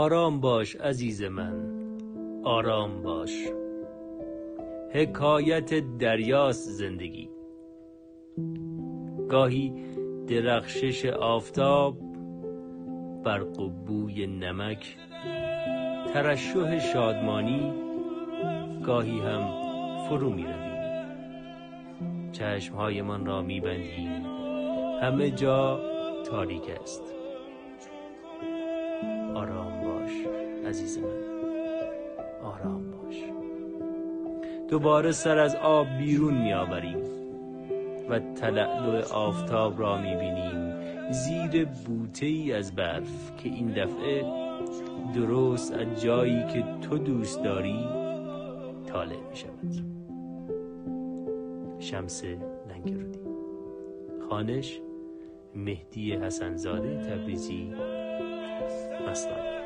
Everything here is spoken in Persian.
آرام باش عزیز من آرام باش. حکایت دریاست زندگی. گاهی درخشش آفتاب برق و بوی نمک ترشح شادمانی گاهی هم فرو می رویم چشمهایمان را می بندیم همه جا تاریک است. عزیز من. آرام باش. دوباره سر از آب بیرون می آوریم و تلعلع آفتاب را می بینیم زیر بوته ای از برف که این دفعه درست از جایی که تو دوست داری طالع می شود شمس لنگرودی خانش مهدی حسنزاده تبریزی. مصدر